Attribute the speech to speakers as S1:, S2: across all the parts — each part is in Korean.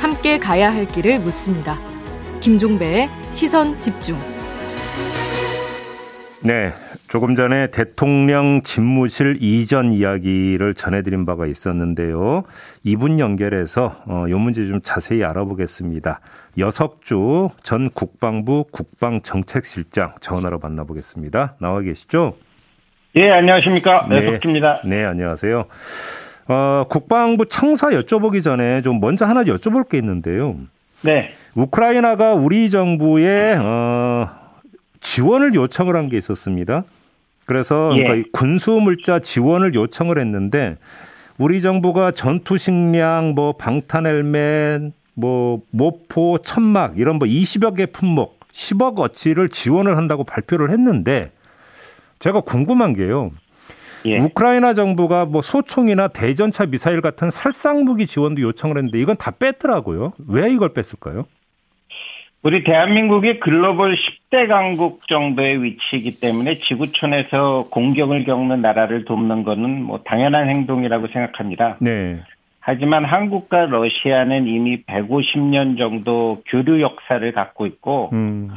S1: 함께 가야 할 길을 묻습니다. 김종배의 시선 집중.
S2: 네. 조금 전에 대통령 집무실 이전 이야기를 전해드린 바가 있었는데요. 이분 연결해서 어, 이 문제 좀 자세히 알아보겠습니다. 여석주 전 국방부 국방정책실장 전화로 만나보겠습니다. 나와 계시죠?
S3: 예, 안녕하십니까. 네, 여석주입니다.
S2: 네, 안녕하세요. 어, 국방부 청사 여쭤보기 전에 좀 먼저 하나 여쭤볼 게 있는데요.
S3: 네.
S2: 우크라이나가 우리 정부에 어, 지원을 요청을 한 게 있었습니다. 그래서
S3: 예.
S2: 그러니까 군수 물자 지원을 요청을 했는데 우리 정부가 전투 식량, 뭐 방탄 헬멧, 뭐 모포, 천막 이런 뭐 20여 개 품목 10억 어치를 지원을 한다고 발표를 했는데 제가 궁금한 게요.
S3: 예.
S2: 우크라이나 정부가 뭐 소총이나 대전차 미사일 같은 살상 무기 지원도 요청을 했는데 이건 다 뺐더라고요. 왜 이걸 뺐을까요?
S3: 우리 대한민국이 글로벌 10대 강국 정도의 위치이기 때문에 지구촌에서 공격을 겪는 나라를 돕는 것은 뭐 당연한 행동이라고 생각합니다.
S2: 네.
S3: 하지만 한국과 러시아는 이미 150년 정도 교류 역사를 갖고 있고
S2: 음.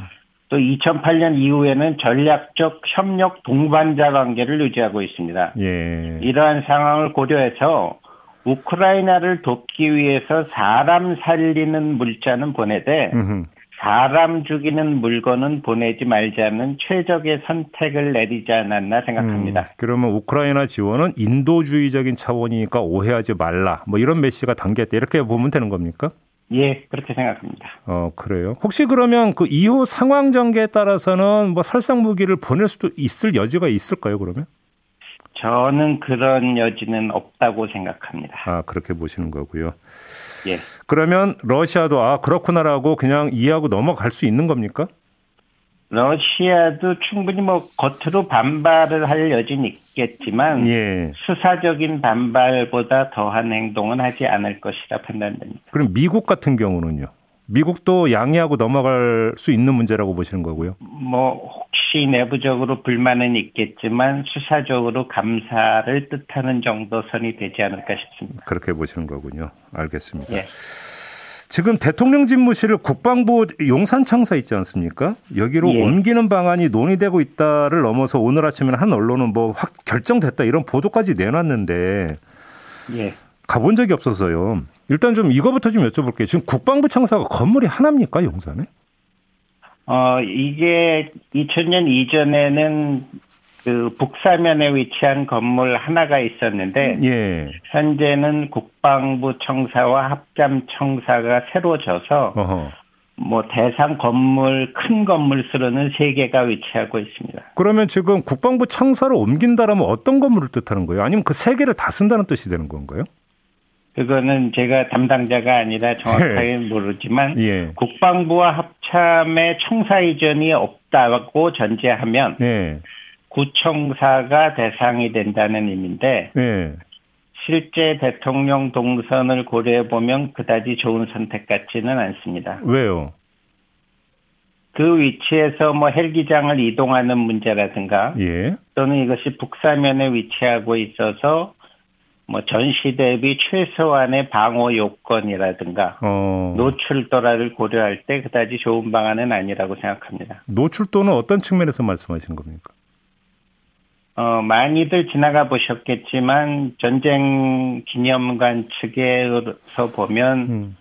S3: 또 2008년 이후에는 전략적 협력 동반자 관계를 유지하고 있습니다.
S2: 예.
S3: 이러한 상황을 고려해서 우크라이나를 돕기 위해서 사람 살리는 물자는 보내되
S2: 음흠.
S3: 사람 죽이는 물건은 보내지 말자는 최적의 선택을 내리지 않았나 생각합니다.
S2: 음, 그러면 우크라이나 지원은 인도주의적인 차원이니까 오해하지 말라. 뭐 이런 메시가 담겼다. 이렇게 보면 되는 겁니까?
S3: 예, 그렇게 생각합니다.
S2: 어, 그래요. 혹시 그러면 그 이후 상황 전개에 따라서는 뭐 살상 무기를 보낼 수도 있을 여지가 있을까요, 그러면?
S3: 저는 그런 여지는 없다고 생각합니다.
S2: 아, 그렇게 보시는 거고요.
S3: 예.
S2: 그러면 러시아도 아, 그렇구나라고 그냥 이해하고 넘어갈 수 있는 겁니까?
S3: 러시아도 충분히 뭐 겉으로 반발을 할 여지는 있겠지만
S2: 예.
S3: 수사적인 반발보다 더한 행동은 하지 않을 것이라 판단됩니다.
S2: 그럼 미국 같은 경우는요? 미국도 양해하고 넘어갈 수 있는 문제라고 보시는 거고요.
S3: 뭐 혹시 내부적으로 불만은 있겠지만 수사적으로 감사를 뜻하는 정도 선이 되지 않을까 싶습니다.
S2: 그렇게 보시는 거군요. 알겠습니다.
S3: 예.
S2: 지금 대통령 집무실을 국방부 용산 청사 있지 않습니까? 여기로
S3: 예.
S2: 옮기는 방안이 논의되고 있다를 넘어서 오늘 아침에 한 언론은 뭐 확 결정됐다 이런 보도까지 내놨는데
S3: 예.
S2: 가본 적이 없어서요. 일단 좀 이거부터 좀 여쭤볼게요. 지금 국방부 청사가 건물이 하나입니까 용산에?
S3: 어, 이게 2000년 이전에는 그 북사면에 위치한 건물 하나가 있었는데
S2: 예.
S3: 현재는 국방부 청사와 합참 청사가 새로 져서
S2: 어허.
S3: 뭐 대상 건물 큰 건물 수로는 세 개가 위치하고 있습니다.
S2: 그러면 지금 국방부 청사를 옮긴다라면 어떤 건물을 뜻하는 거예요? 아니면 그 세 개를 다 쓴다는 뜻이 되는 건가요?
S3: 그거는 제가 담당자가 아니라 정확하게 모르지만
S2: 예.
S3: 국방부와 합참의 청사 이전이 없다고 전제하면
S2: 예.
S3: 구청사가 대상이 된다는 의미인데
S2: 예.
S3: 실제 대통령 동선을 고려해 보면 그다지 좋은 선택 같지는 않습니다.
S2: 왜요?
S3: 그 위치에서 뭐 헬기장을 이동하는 문제라든가
S2: 예.
S3: 또는 이것이 북사면에 위치하고 있어서 뭐 전시 대비 최소한의 방어 요건이라든가
S2: 어.
S3: 노출도라를 고려할 때 그다지 좋은 방안은 아니라고 생각합니다.
S2: 노출도는 어떤 측면에서 말씀하시는 겁니까?
S3: 어, 많이들 지나가 보셨겠지만 전쟁 기념관 측에서 보면
S2: 음.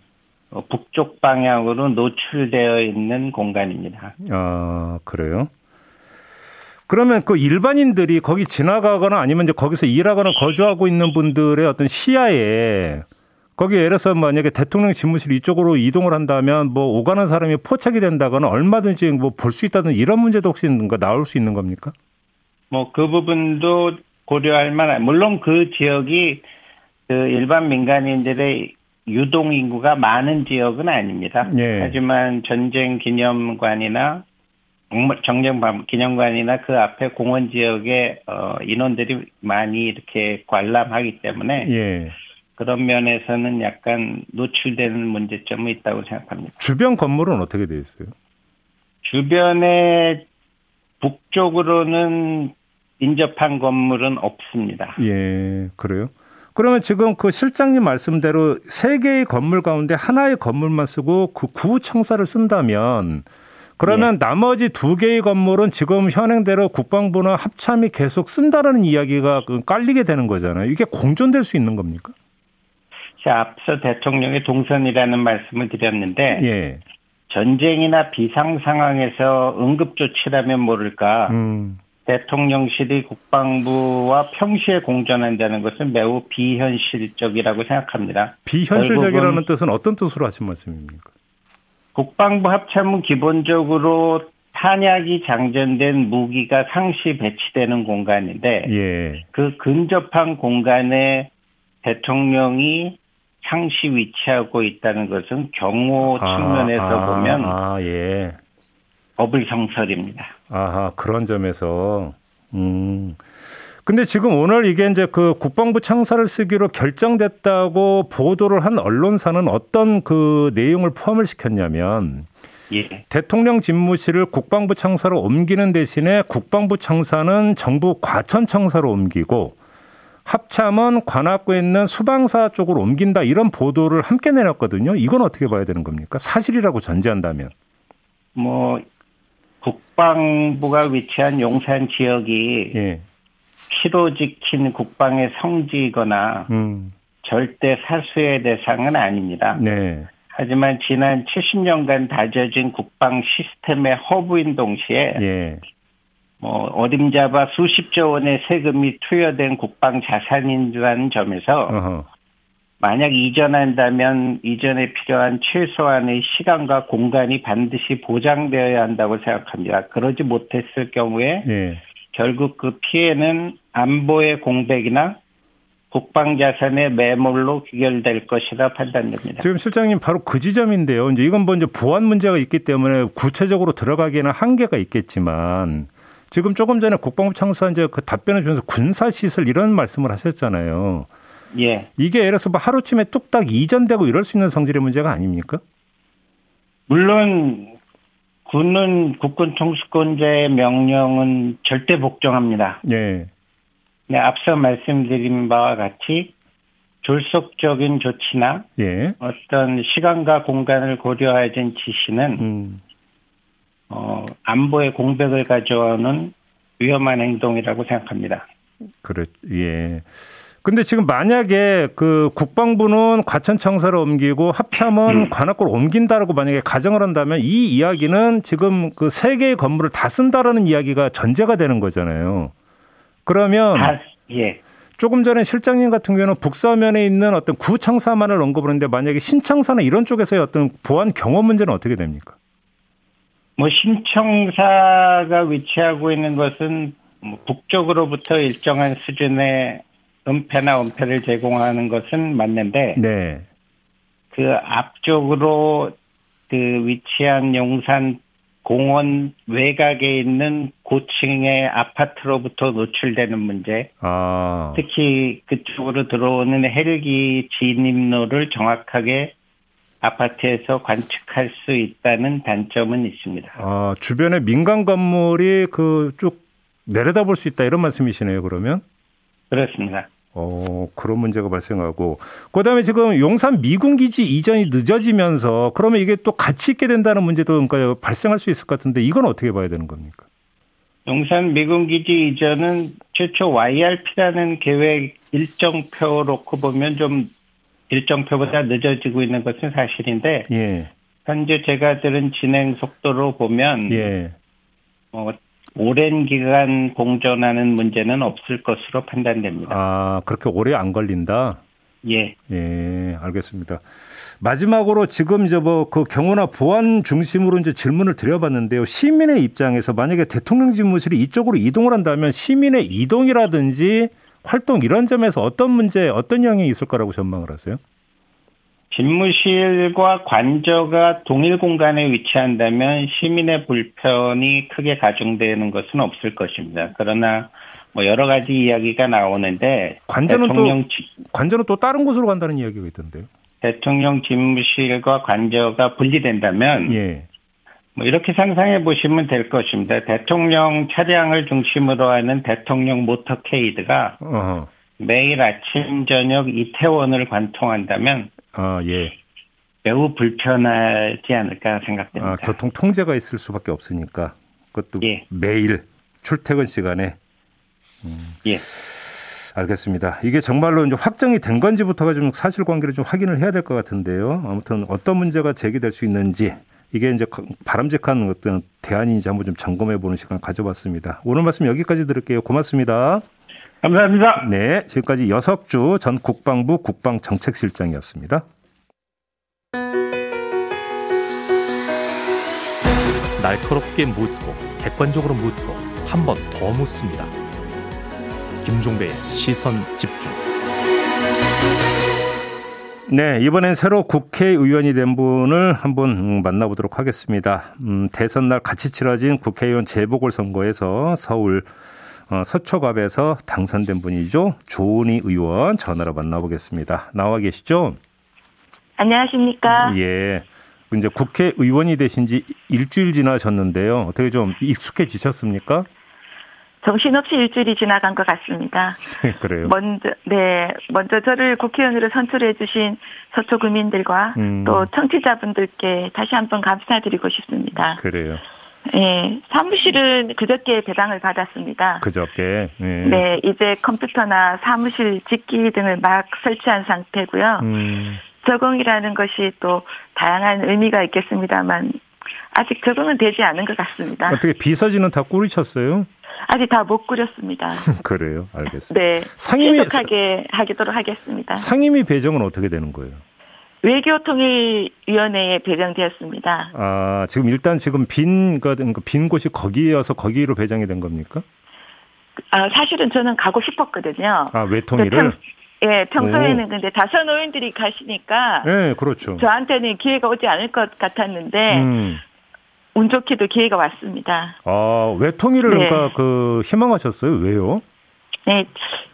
S3: 어, 북쪽 방향으로 노출되어 있는 공간입니다.
S2: 아, 그래요? 그러면 그 일반인들이 거기 지나가거나 아니면 이제 거기서 일하거나 거주하고 있는 분들의 어떤 시야에 거기 예를 들어서 만약에 대통령 집무실 이쪽으로 이동을 한다면 뭐 오가는 사람이 포착이 된다거나 얼마든지 뭐 볼 수 있다든 이런 문제도 혹시 나올 수 있는 겁니까?
S3: 뭐 그 부분도 고려할 만한 물론 그 지역이 그 일반 민간인들의 유동 인구가 많은 지역은 아닙니다.
S2: 예.
S3: 하지만 전쟁 기념관이나 정령 기념관이나 그 앞에 공원 지역에 어, 인원들이 많이 이렇게 관람하기 때문에
S2: 예.
S3: 그런 면에서는 약간 노출되는 문제점이 있다고 생각합니다.
S2: 주변 건물은 어떻게 돼 있어요?
S3: 주변에 북쪽으로는 인접한 건물은 없습니다.
S2: 예, 그래요? 그러면 지금 그 실장님 말씀대로 세 개의 건물 가운데 하나의 건물만 쓰고 그 구청사를 쓴다면 그러면 예. 나머지 두 개의 건물은 지금 현행대로 국방부나 합참이 계속 쓴다라는 이야기가 그 깔리게 되는 거잖아요. 이게 공존될 수 있는 겁니까?
S3: 자, 앞서 대통령의 동선이라는 말씀을 드렸는데 예. 전쟁이나 비상 상황에서 응급 조치라면 모를까 음. 대통령실이 국방부와 평시에 공존한다는 것은 매우 비현실적이라고 생각합니다.
S2: 비현실적이라는 뜻은 어떤 뜻으로 하신 말씀입니까?
S3: 국방부 합참은 기본적으로 탄약이 장전된 무기가 상시 배치되는 공간인데 예. 그 근접한 공간에 대통령이 상시 위치하고 있다는 것은 경호 아, 측면에서 아, 보면 아, 예. 어불성설입니다.
S2: 아하 그런 점에서 음. 근데 지금 오늘 이게 이제 그 국방부 창사를 쓰기로 결정됐다고 보도를 한 언론사는 어떤 그 내용을 포함을 시켰냐면 예. 대통령 집무실을 국방부 창사로 옮기는 대신에 국방부 창사는 정부 과천 청사로 옮기고 합참은 관악구에 있는 수방사 쪽으로 옮긴다 이런 보도를 함께 내놨거든요. 이건 어떻게 봐야 되는 겁니까? 사실이라고 전제한다면.
S3: 뭐 국방부가 위치한 용산 지역이 예. 피로 지킨 국방의 성지이거나 음. 절대 사수의 대상은 아닙니다. 네. 하지만 지난 70년간 다져진 국방 시스템의 허브인 동시에 예. 뭐 어림잡아 수십조 원의 세금이 투여된 국방 자산이라는 점에서 어허. 만약 이전한다면 이전에 필요한 최소한의 시간과 공간이 반드시 보장되어야 한다고 생각합니다. 그러지 못했을 경우에 예. 결국 그 피해는 안보의 공백이나 국방 자산의 매몰로 귀결될 것이라 판단됩니다.
S2: 지금 실장님 바로 그 지점인데요. 이제 이건 먼저 뭐 보안 문제가 있기 때문에 구체적으로 들어가기에는 한계가 있겠지만 지금 조금 전에 국방부 창사 이제 그 답변을 주면서 군사 시설 이런 말씀을 하셨잖아요. 예. 이게 예를 들어서 뭐 하루쯤에 뚝딱 이전되고 이럴 수 있는 성질의 문제가 아닙니까?
S3: 물론 군은 국군 총수권자의 명령은 절대 복종합니다. 예. 네, 앞서 말씀드린 바와 같이 졸속적인 조치나 예. 어떤 시간과 공간을 고려하진 지시는 음. 어, 안보의 공백을 가져오는 위험한 행동이라고 생각합니다.
S2: 그래, 예. 근데 지금 만약에 그 국방부는 과천청사로 옮기고 합참은 음. 관악구로 옮긴다라고 만약에 가정을 한다면 이 이야기는 지금 그 세 개의 건물을 다 쓴다라는 이야기가 전제가 되는 거잖아요. 그러면 아, 예. 조금 전에 실장님 같은 경우는 북서면에 있는 어떤 구청사만을 언급을 했는데 만약에 신청사나 이런 쪽에서의 어떤 보안 경험 문제는 어떻게 됩니까?
S3: 뭐 신청사가 위치하고 있는 것은 뭐 북쪽으로부터 일정한 수준의 은폐나 은폐를 제공하는 것은 맞는데 네. 그 앞쪽으로 그 위치한 용산 공원 외곽에 있는 고층의 아파트로부터 노출되는 문제. 아. 특히 그쪽으로 들어오는 헬기 진입로를 정확하게 아파트에서 관측할 수 있다는 단점은 있습니다.
S2: 아, 주변에 민간 건물이 그 쭉 내려다볼 수 있다 이런 말씀이시네요, 그러면?
S3: 그렇습니다.
S2: 어, 그런 문제가 발생하고. 그 다음에 지금 용산 미군 기지 이전이 늦어지면서 그러면 이게 또 같이 있게 된다는 문제도 그러니까 발생할 수 있을 것 같은데 이건 어떻게 봐야 되는 겁니까?
S3: 용산 미군 기지 이전은 최초 YRP라는 계획 일정표 놓고 보면 좀 일정표보다 늦어지고 있는 것은 사실인데 예. 현재 제가 들은 진행 속도로 보면 예. 어, 오랜 기간 공존하는 문제는 없을 것으로 판단됩니다.
S2: 아 그렇게 오래 안 걸린다.
S3: 예.
S2: 예, 알겠습니다. 마지막으로 지금 이제 뭐그 경호나 보안 중심으로 이제 질문을 드려봤는데요. 시민의 입장에서 만약에 대통령 집무실이 이쪽으로 이동을 한다면 시민의 이동이라든지 활동 이런 점에서 어떤 문제, 어떤 영향이 있을 거라고 전망을 하세요?
S3: 집무실과 관저가 동일 공간에 위치한다면 시민의 불편이 크게 가중되는 것은 없을 것입니다. 그러나 뭐 여러 가지 이야기가 나오는데
S2: 관저는 또 관저는 또 다른 곳으로 간다는 이야기가 있던데요.
S3: 대통령 집무실과 관저가 분리된다면 예. 뭐 이렇게 상상해 보시면 될 것입니다. 대통령 차량을 중심으로 하는 대통령 모터케이드가 어허. 매일 아침 저녁 이태원을 관통한다면
S2: 아 예.
S3: 매우 불편하지 않을까 생각됩니다.
S2: 아, 교통 통제가 있을 수밖에 없으니까 그것도 예. 매일 출퇴근 시간에.
S3: 음. 예.
S2: 알겠습니다. 이게 정말로 이제 확정이 된 건지부터가 좀 사실관계를 좀 확인을 해야 될 것 같은데요. 아무튼 어떤 문제가 제기될 수 있는지 이게 이제 바람직한 어떤 대안인지 한번 좀 점검해 보는 시간 가져봤습니다. 오늘 말씀 여기까지 들을게요. 고맙습니다.
S3: 감사합니다.
S2: 네, 지금까지 여석주 전 국방부 국방정책실장이었습니다.
S4: 날카롭게 묻고 객관적으로 묻고 한 번 더 묻습니다. 김종배의 시선 집중.
S2: 네, 이번엔 새로 국회의원이 된 분을 한번 만나보도록 하겠습니다. 음, 대선 날 같이 치러진 국회의원 재보궐선거에서 서울 어, 서초갑에서 당선된 분이죠. 조은희 의원 전화로 만나보겠습니다. 나와 계시죠?
S5: 안녕하십니까?
S2: 예. 이제 국회의원이 되신 지 일주일 지나셨는데요. 어떻게 좀 익숙해지셨습니까?
S5: 정신없이 일주일이 지나간 것 같습니다.
S2: 그래요.
S5: 먼저 네 먼저 저를 국회의원으로 선출해 주신 서초 구민들과 음. 또 청취자분들께 다시 한번 감사드리고 싶습니다.
S2: 그래요.
S5: 네, 사무실은 그저께 배당을 받았습니다.
S2: 그저께.
S5: 네. 네, 이제 컴퓨터나 사무실 직기 등을 막 설치한 상태고요. 음. 적응이라는 것이 또 다양한 의미가 있겠습니다만 아직 적응은 되지 않은 것 같습니다.
S2: 어떻게 비서진은 다 꾸리셨어요?
S5: 아직 다 못 꾸렸습니다.
S2: 그래요, 알겠습니다.
S5: 네, 상임위 계속하게 하도록 하겠습니다.
S2: 상임위 배정은 어떻게 되는 거예요?
S5: 외교통일위원회에 배정되었습니다.
S2: 아, 지금 일단 지금 빈, 그, 빈 곳이 거기여서 거기로 배정이 된 겁니까?
S5: 아, 사실은 저는 가고 싶었거든요.
S2: 아, 외통일을?
S5: 예, 평소에는 오. 근데 다선 의원들이 가시니까.
S2: 네, 그렇죠.
S5: 저한테는 기회가 오지 않을 것 같았는데, 음. 운 좋게도 기회가 왔습니다.
S2: 아, 외통일을 네. 그러니까 그 희망하셨어요? 왜요?
S5: 네,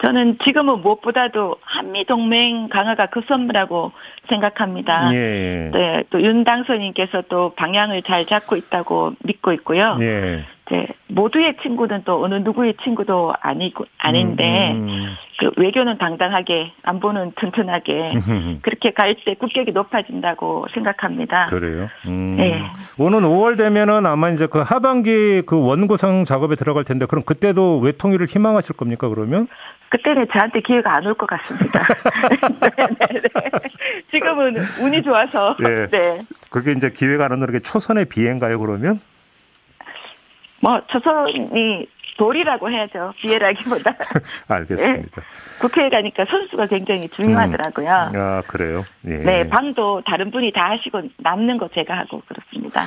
S5: 저는 지금은 무엇보다도 한미 동맹 강화가 그 선물라고 생각합니다. 예. 네, 또 윤 당선인께서 또 방향을 잘 잡고 있다고 믿고 있고요. 예. 네, 모두의 친구는 또 어느 누구의 친구도 아니고 아닌데 음, 음. 그 외교는 당당하게 안보는 튼튼하게 그렇게 갈 때 국격이 높아진다고 생각합니다.
S2: 그래요. 음. 네. 오는 5월 되면은 아마 이제 그 하반기 그 원구성 작업에 들어갈 텐데 그럼 그때도 외통일을 희망하실 겁니까 그러면?
S5: 그때는 저한테 기회가 안 올 것 같습니다. 네, 네, 네. 지금은 운이 좋아서. 네. 네.
S2: 그게 이제 기회가 안 오는 게 초선의 비행가요 그러면?
S5: 뭐 초선이 돌이라고 해야죠. 비애라기보다.
S2: 알겠습니다. 네.
S5: 국회에 가니까 선수가 굉장히 중요하더라고요. 음.
S2: 아 그래요?
S5: 예. 네, 방도 다른 분이 다 하시고 남는 거 제가 하고 그렇습니다.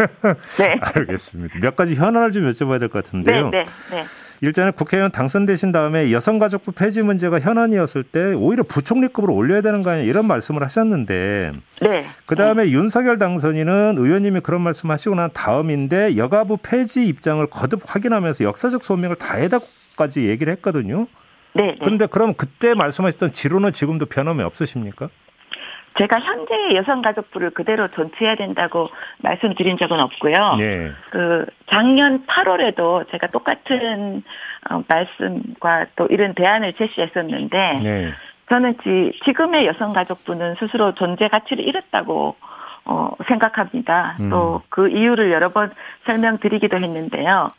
S2: 네. 알겠습니다. 몇 가지 현안을 좀 여쭤봐야 될 것 같은데요.
S5: 네, 네, 네.
S2: 일전에 국회의원 당선되신 다음에 여성가족부 폐지 문제가 현안이었을 때 오히려 부총리급으로 올려야 되는 거 아니냐 이런 말씀을 하셨는데
S5: 네.
S2: 그다음에 네. 윤석열 당선인은 의원님이 그런 말씀 하시고 난 다음인데 여가부 폐지 입장을 거듭 확인하면서 역사적 소명을 다해다까지 얘기를 했거든요.
S5: 네.
S2: 그런데 그럼 그때 말씀하셨던 지론은 지금도 변함이 없으십니까?
S5: 제가 현재의 여성가족부를 그대로 존치해야 된다고 말씀드린 적은 없고요. 네. 그 작년 8월에도 제가 똑같은 어, 말씀과 또 이런 대안을 제시했었는데 네. 저는 지, 지금의 여성가족부는 스스로 존재 가치를 잃었다고 어, 생각합니다. 음. 또그 이유를 여러 번 설명드리기도 했는데요.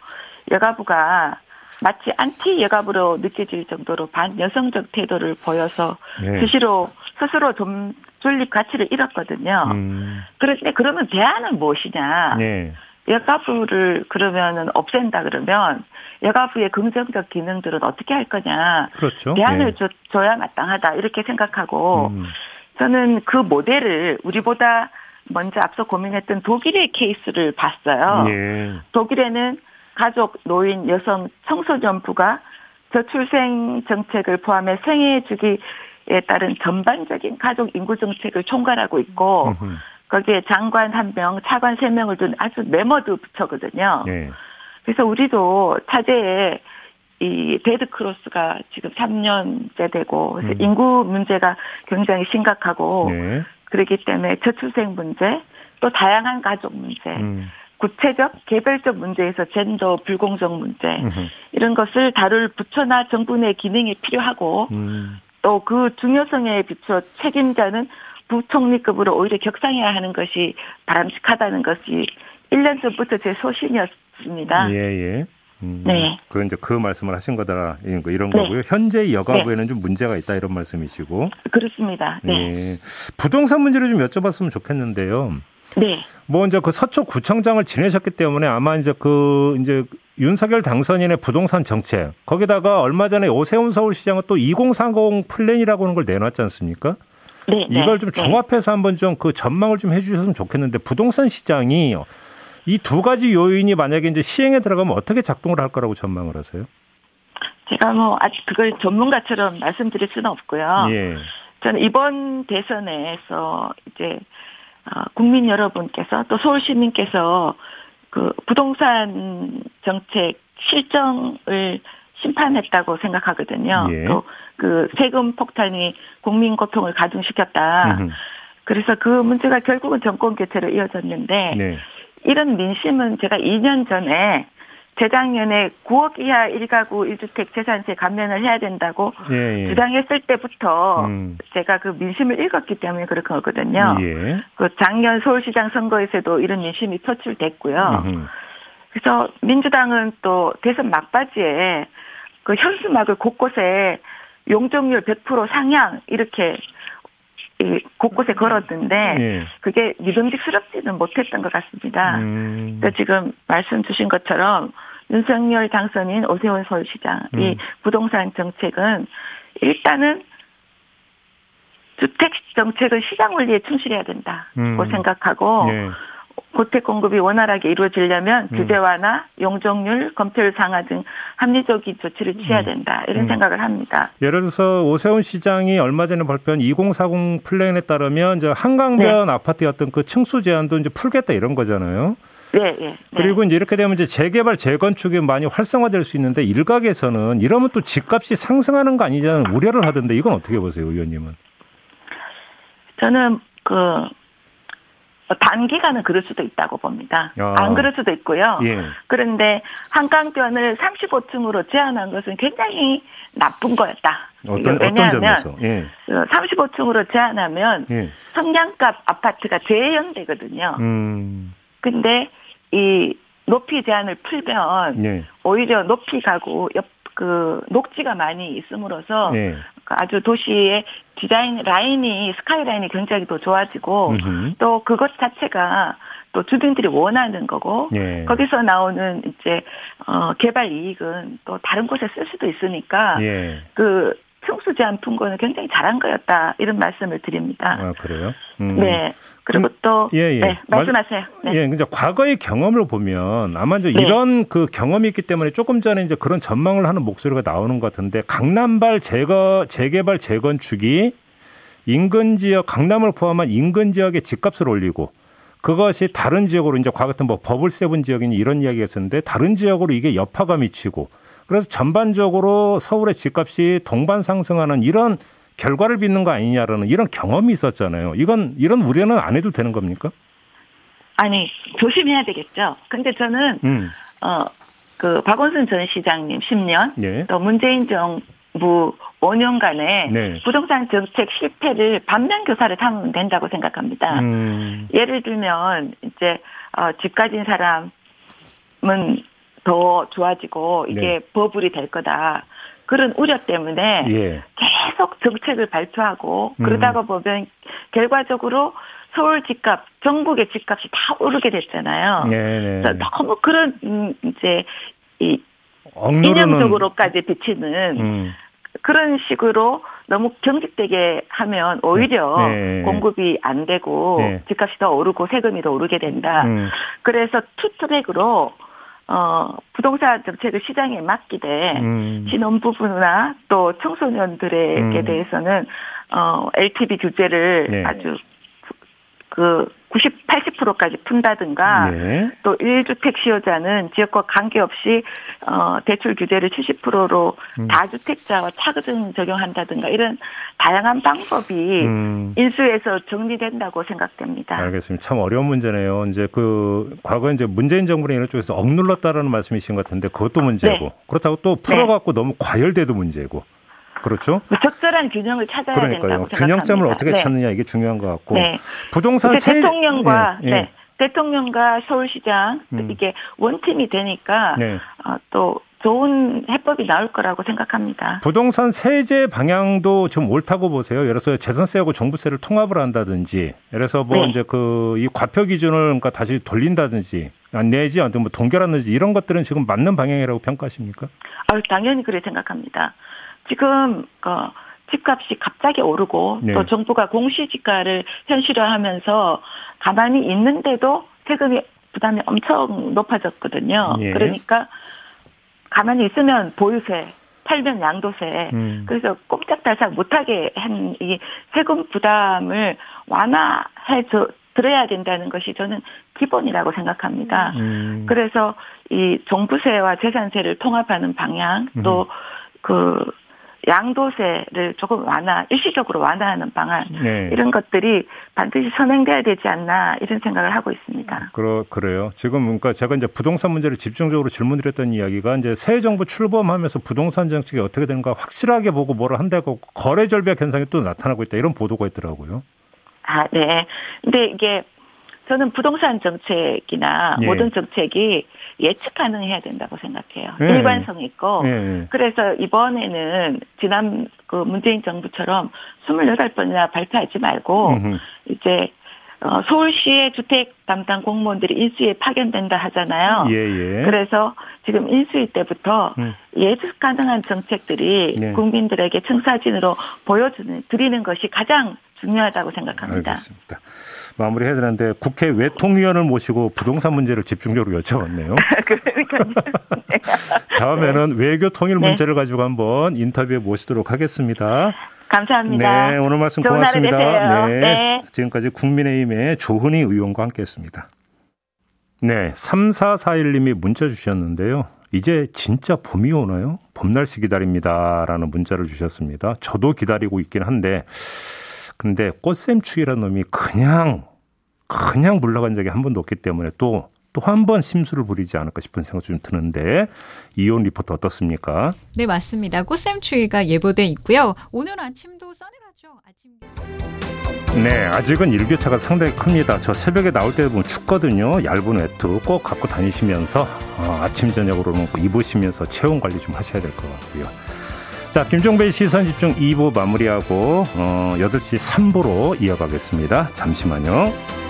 S5: 여가부가 마치 안티 여가부로 느껴질 정도로 반여성적 태도를 보여서 네. 스스로 스스로 좀 존립 가치를 잃었거든요. 음. 그런데 그러면 대안은 무엇이냐? 네. 여가부를 그러면은 없앤다 그러면 여가부의 긍정적 기능들은 어떻게 할 거냐?
S2: 그렇죠.
S5: 대안을 네. 줘, 줘야 마땅하다 이렇게 생각하고 음. 저는 그 모델을 우리보다 먼저 앞서 고민했던 독일의 케이스를 봤어요. 네. 독일에는 가족, 노인, 여성, 청소년부가 저출생 정책을 포함해 생애 주기 에 따른 전반적인 가족 인구 정책을 총괄하고 있고 거기에 장관 한 명, 차관 세 명을 둔 아주 매머드 부처거든요. 네. 그래서 우리도 차제에 이 dead cross가 지금 3년째 되고 음. 인구 문제가 굉장히 심각하고 네. 그렇기 때문에 저출생 문제 또 다양한 가족 문제 음. 구체적 개별적 문제에서 젠더 불공정 문제 이런 것을 다룰 부처나 정부 내 기능이 필요하고 음. 또 그 중요성에 비춰 책임자는 부총리급으로 오히려 격상해야 하는 것이 바람직하다는 것이 1년 전부터 제 소신이었습니다.
S2: 예, 예. 음, 네. 그 이제 그 말씀을 하신 거다 이런, 이런 네. 거고요. 현재 여가부에는 네. 좀 문제가 있다 이런 말씀이시고.
S5: 그렇습니다. 네. 네.
S2: 부동산 문제를 좀 여쭤봤으면 좋겠는데요. 네. 뭐 이제 그 서초 구청장을 지내셨기 때문에 아마 이제 그 이제 윤석열 당선인의 부동산 정책 거기다가 얼마 전에 오세훈 서울시장은 또 2030 플랜이라고 하는 걸 내놨지 않습니까? 네. 네. 이걸 좀 네. 종합해서 한번 좀 그 전망을 좀 해주셨으면 좋겠는데 부동산 시장이 이 두 가지 요인이 만약에 이제 시행에 들어가면 어떻게 작동을 할 거라고 전망을 하세요?
S5: 제가 뭐 아직 그걸 전문가처럼 말씀드릴 수는 없고요. 예. 저는 이번 대선에서 이제 어, 국민 여러분께서 또 서울 시민께서 그 부동산 정책 실정을 심판했다고 생각하거든요. 예. 또그 세금 폭탄이 국민 고통을 가중시켰다. 음흠. 그래서 그 문제가 결국은 정권 교체로 이어졌는데 네. 이런 민심은 제가 2년 전에 재작년에 9억 이하 1가구 1주택 재산세 감면을 해야 된다고 예, 예. 주장했을 때부터 음. 제가 그 민심을 읽었기 때문에 그렇게 거거든요. 예. 그 작년 서울시장 선거에서도 이런 민심이 표출됐고요. 음흠. 그래서 민주당은 또 대선 막바지에 그 현수막을 곳곳에 용적률 100% 상향 이렇게 곳곳에 걸었는데 예. 그게 믿음직스럽지는 못했던 것 같습니다. 음. 그래서 지금 말씀 주신 것처럼 윤석열 당선인 오세훈 서울시장 음. 이 부동산 정책은 일단은 주택 정책은 시장 원리에 충실해야 된다고 음. 생각하고 예. 고택 공급이 원활하게 이루어지려면 음. 규제 완화, 용적률, 검토율 상하 등 합리적인 조치를 취해야 음. 된다. 이런 음. 생각을 합니다.
S2: 예를 들어서 오세훈 시장이 얼마 전에 발표한 2040 플랜에 따르면 이제 한강변 네. 아파트였던 그 층수 제한도 이제 풀겠다 이런 거잖아요. 네, 네, 그리고 이제 이렇게 되면 이제 재개발, 재건축이 많이 활성화될 수 있는데 일각에서는 이러면 또 집값이 상승하는 거 아니냐는 우려를 하던데 이건 어떻게 보세요, 의원님은?
S5: 저는 그 단기간은 그럴 수도 있다고 봅니다. 아. 안 그럴 수도 있고요. 예. 그런데 한강변을 35층으로 제한한 것은 굉장히 나쁜 거였다.
S2: 어떤, 왜냐하면 어떤 예.
S5: 35층으로 제한하면 예. 성량값 아파트가 재현되거든요. 음. 근데 이 높이 제한을 풀면 예. 오히려 높이 가고 옆 그 녹지가 많이 있음으로써 예. 아주 도시의 디자인 라인이 스카이라인이 굉장히 더 좋아지고 음흠. 또 그것 자체가 또 주민들이 원하는 거고 예. 거기서 나오는 이제 어 개발 이익은 또 다른 곳에 쓸 수도 있으니까 예. 그 제한 푼 거는 굉장히 잘한 거였다 이런 말씀을 드립니다.
S2: 아 그래요?
S5: 음. 네. 그리고 또 예, 예. 네, 말씀하세요.
S2: 네. 예, 이제 과거의 경험을 보면 아마 이제 네. 이런 그 경험이 있기 때문에 조금 전에 이제 그런 전망을 하는 목소리가 나오는 것 같은데 강남발 재거 재개발 재건축이 인근 지역 강남을 포함한 인근 지역의 집값을 올리고 그것이 다른 지역으로 이제 과거 같은 뭐 bubble seven 지역이니 이런 이야기가 있었는데 다른 지역으로 이게 여파가 미치고 그래서 전반적으로 서울의 집값이 동반 상승하는 이런 결과를 빚는 거 아니냐라는 이런 경험이 있었잖아요. 이건 이런 우려는 안 해도 되는 겁니까?
S5: 아니 조심해야 되겠죠. 근데 저는 음. 어그 박원순 전 시장님 10년 예. 또 문재인 정부 5년간의 네. 부동산 정책 실패를 반면 교사를 삼으면 된다고 생각합니다. 음. 예를 들면 이제 어, 집 가진 사람은 더 좋아지고 이게 네. 버블이 될 거다. 그런 우려 때문에 예. 계속 정책을 발표하고 음. 그러다가 보면 결과적으로 서울 집값, 전국의 집값이 다 오르게 됐잖아요. 네. 그래서 너무 그런 음, 이제 이 이념적으로까지 비치는 음. 그런 식으로 너무 경직되게 하면 오히려 네. 공급이 안 되고 네. 집값이 더 오르고 세금이 더 오르게 된다. 음. 그래서 투트랙으로 어, 부동산 정책을 시장에 맡기되 음. 신혼부부나 또 청소년들에게 음. 대해서는 어, LTV 규제를 네. 아주 그 80%까지 푼다든가 네. 또 1주택 시효자는 지역과 관계없이 어 대출 규제를 70%로 음. 다주택자와 차등 적용한다든가 이런 다양한 방법이 음. 인수에서 정리된다고 생각됩니다.
S2: 알겠습니다. 참 어려운 문제네요. 이제 그 과거 이제 문재인 정부는 이런 쪽에서 억눌렀다라는 말씀이신 것 같은데 그것도 문제고 네. 그렇다고 또 풀어갖고 네. 너무 과열돼도 문제고 그렇죠.
S5: 그 적절한 균형을 찾아야 그러니까요. 된다고 생각합니다.
S2: 균형점을 어떻게 네. 찾느냐 이게 중요한 것 같고 네. 부동산
S5: 세... 대통령과 네. 네. 대통령과 서울시장 음. 이게 원팀이 되니까 네. 어, 또 좋은 해법이 나올 거라고 생각합니다.
S2: 부동산 세제 방향도 좀 옳다고 보세요. 예를 들어서 재산세하고 종부세를 통합을 한다든지, 예를 들어서 뭐 네. 이제 그 이 과표 기준을 그러니까 다시 돌린다든지, 내지 아무튼 뭐 동결하든지 이런 것들은 지금 맞는 방향이라고 평가하십니까?
S5: 아, 당연히 그래 생각합니다. 지금 그 집값이 갑자기 오르고 네. 또 정부가 공시지가를 현실화하면서 가만히 있는데도 세금이 부담이 엄청 높아졌거든요. 네. 그러니까 가만히 있으면 보유세, 팔면 양도세. 음. 그래서 꼼짝달싹 못하게 한 이 세금 부담을 완화해 줘 들어야 된다는 것이 저는 기본이라고 생각합니다. 음. 그래서 이 종부세와 재산세를 통합하는 방향 또그 음. 양도세를 조금 완화, 일시적으로 완화하는 방안 네. 이런 것들이 반드시 선행돼야 되지 않나 이런 생각을 하고 있습니다.
S2: 그러 그래요. 지금 그러니까 제가 이제 부동산 문제를 집중적으로 질문드렸던 이야기가 이제 새 정부 출범하면서 부동산 정책이 어떻게 되는가 확실하게 보고 뭐를 한다고 거래 절벽 현상이 또 나타나고 있다 이런 보도가 있더라고요.
S5: 아, 네. 근데 이게 저는 부동산 정책이나 예. 모든 정책이 예측 가능해야 된다고 생각해요. 예. 일관성 있고. 예. 그래서 이번에는 지난 그 문재인 정부처럼 28번이나 발표하지 말고 음흠. 이제 어, 서울시의 주택 담당 공무원들이 인수에 파견된다 하잖아요. 예, 예. 그래서 지금 인수위 때부터 음. 예측 가능한 정책들이 네. 국민들에게 청사진으로 보여주는 드리는 것이 가장 중요하다고 생각합니다.
S2: 알겠습니다. 마무리해야 되는데 국회 외통위원을 모시고 부동산 문제를 집중적으로 여쭤봤네요. 네. 다음에는 네. 외교 통일 네. 문제를 가지고 한번 인터뷰에 모시도록 하겠습니다.
S5: 감사합니다.
S2: 네, 오늘 말씀 고맙습니다. 네. 네. 지금까지 국민의힘의 조은희 의원과 함께했습니다. 네, 3441님이 문자 주셨는데요. 이제 진짜 봄이 오나요? 봄 날씨 기다립니다 라는 문자를 주셨습니다. 저도 기다리고 있긴 한데 근데 꽃샘추위라는 놈이 그냥 그냥 물러간 적이 한 번도 없기 때문에 또 또한번 심수를 부리지 않을까 싶은 생각이 좀 드는데 이온 리포터 어떻습니까?
S6: 네 맞습니다. 꽃샘추위가 예보돼 있고요. 오늘 아침도 서늘하죠. 아침.
S2: 네, 아직은 일교차가 상당히 큽니다. 저 새벽에 나올 때 보면 춥거든요. 얇은 외투 꼭 갖고 다니시면서 어, 아침 저녁으로는 입으시면서 체온 관리 좀 하셔야 될 것 같고요. 자, 김종배의 시선 집중 2부 마무리하고 어, 8시 3부로 이어가겠습니다. 잠시만요.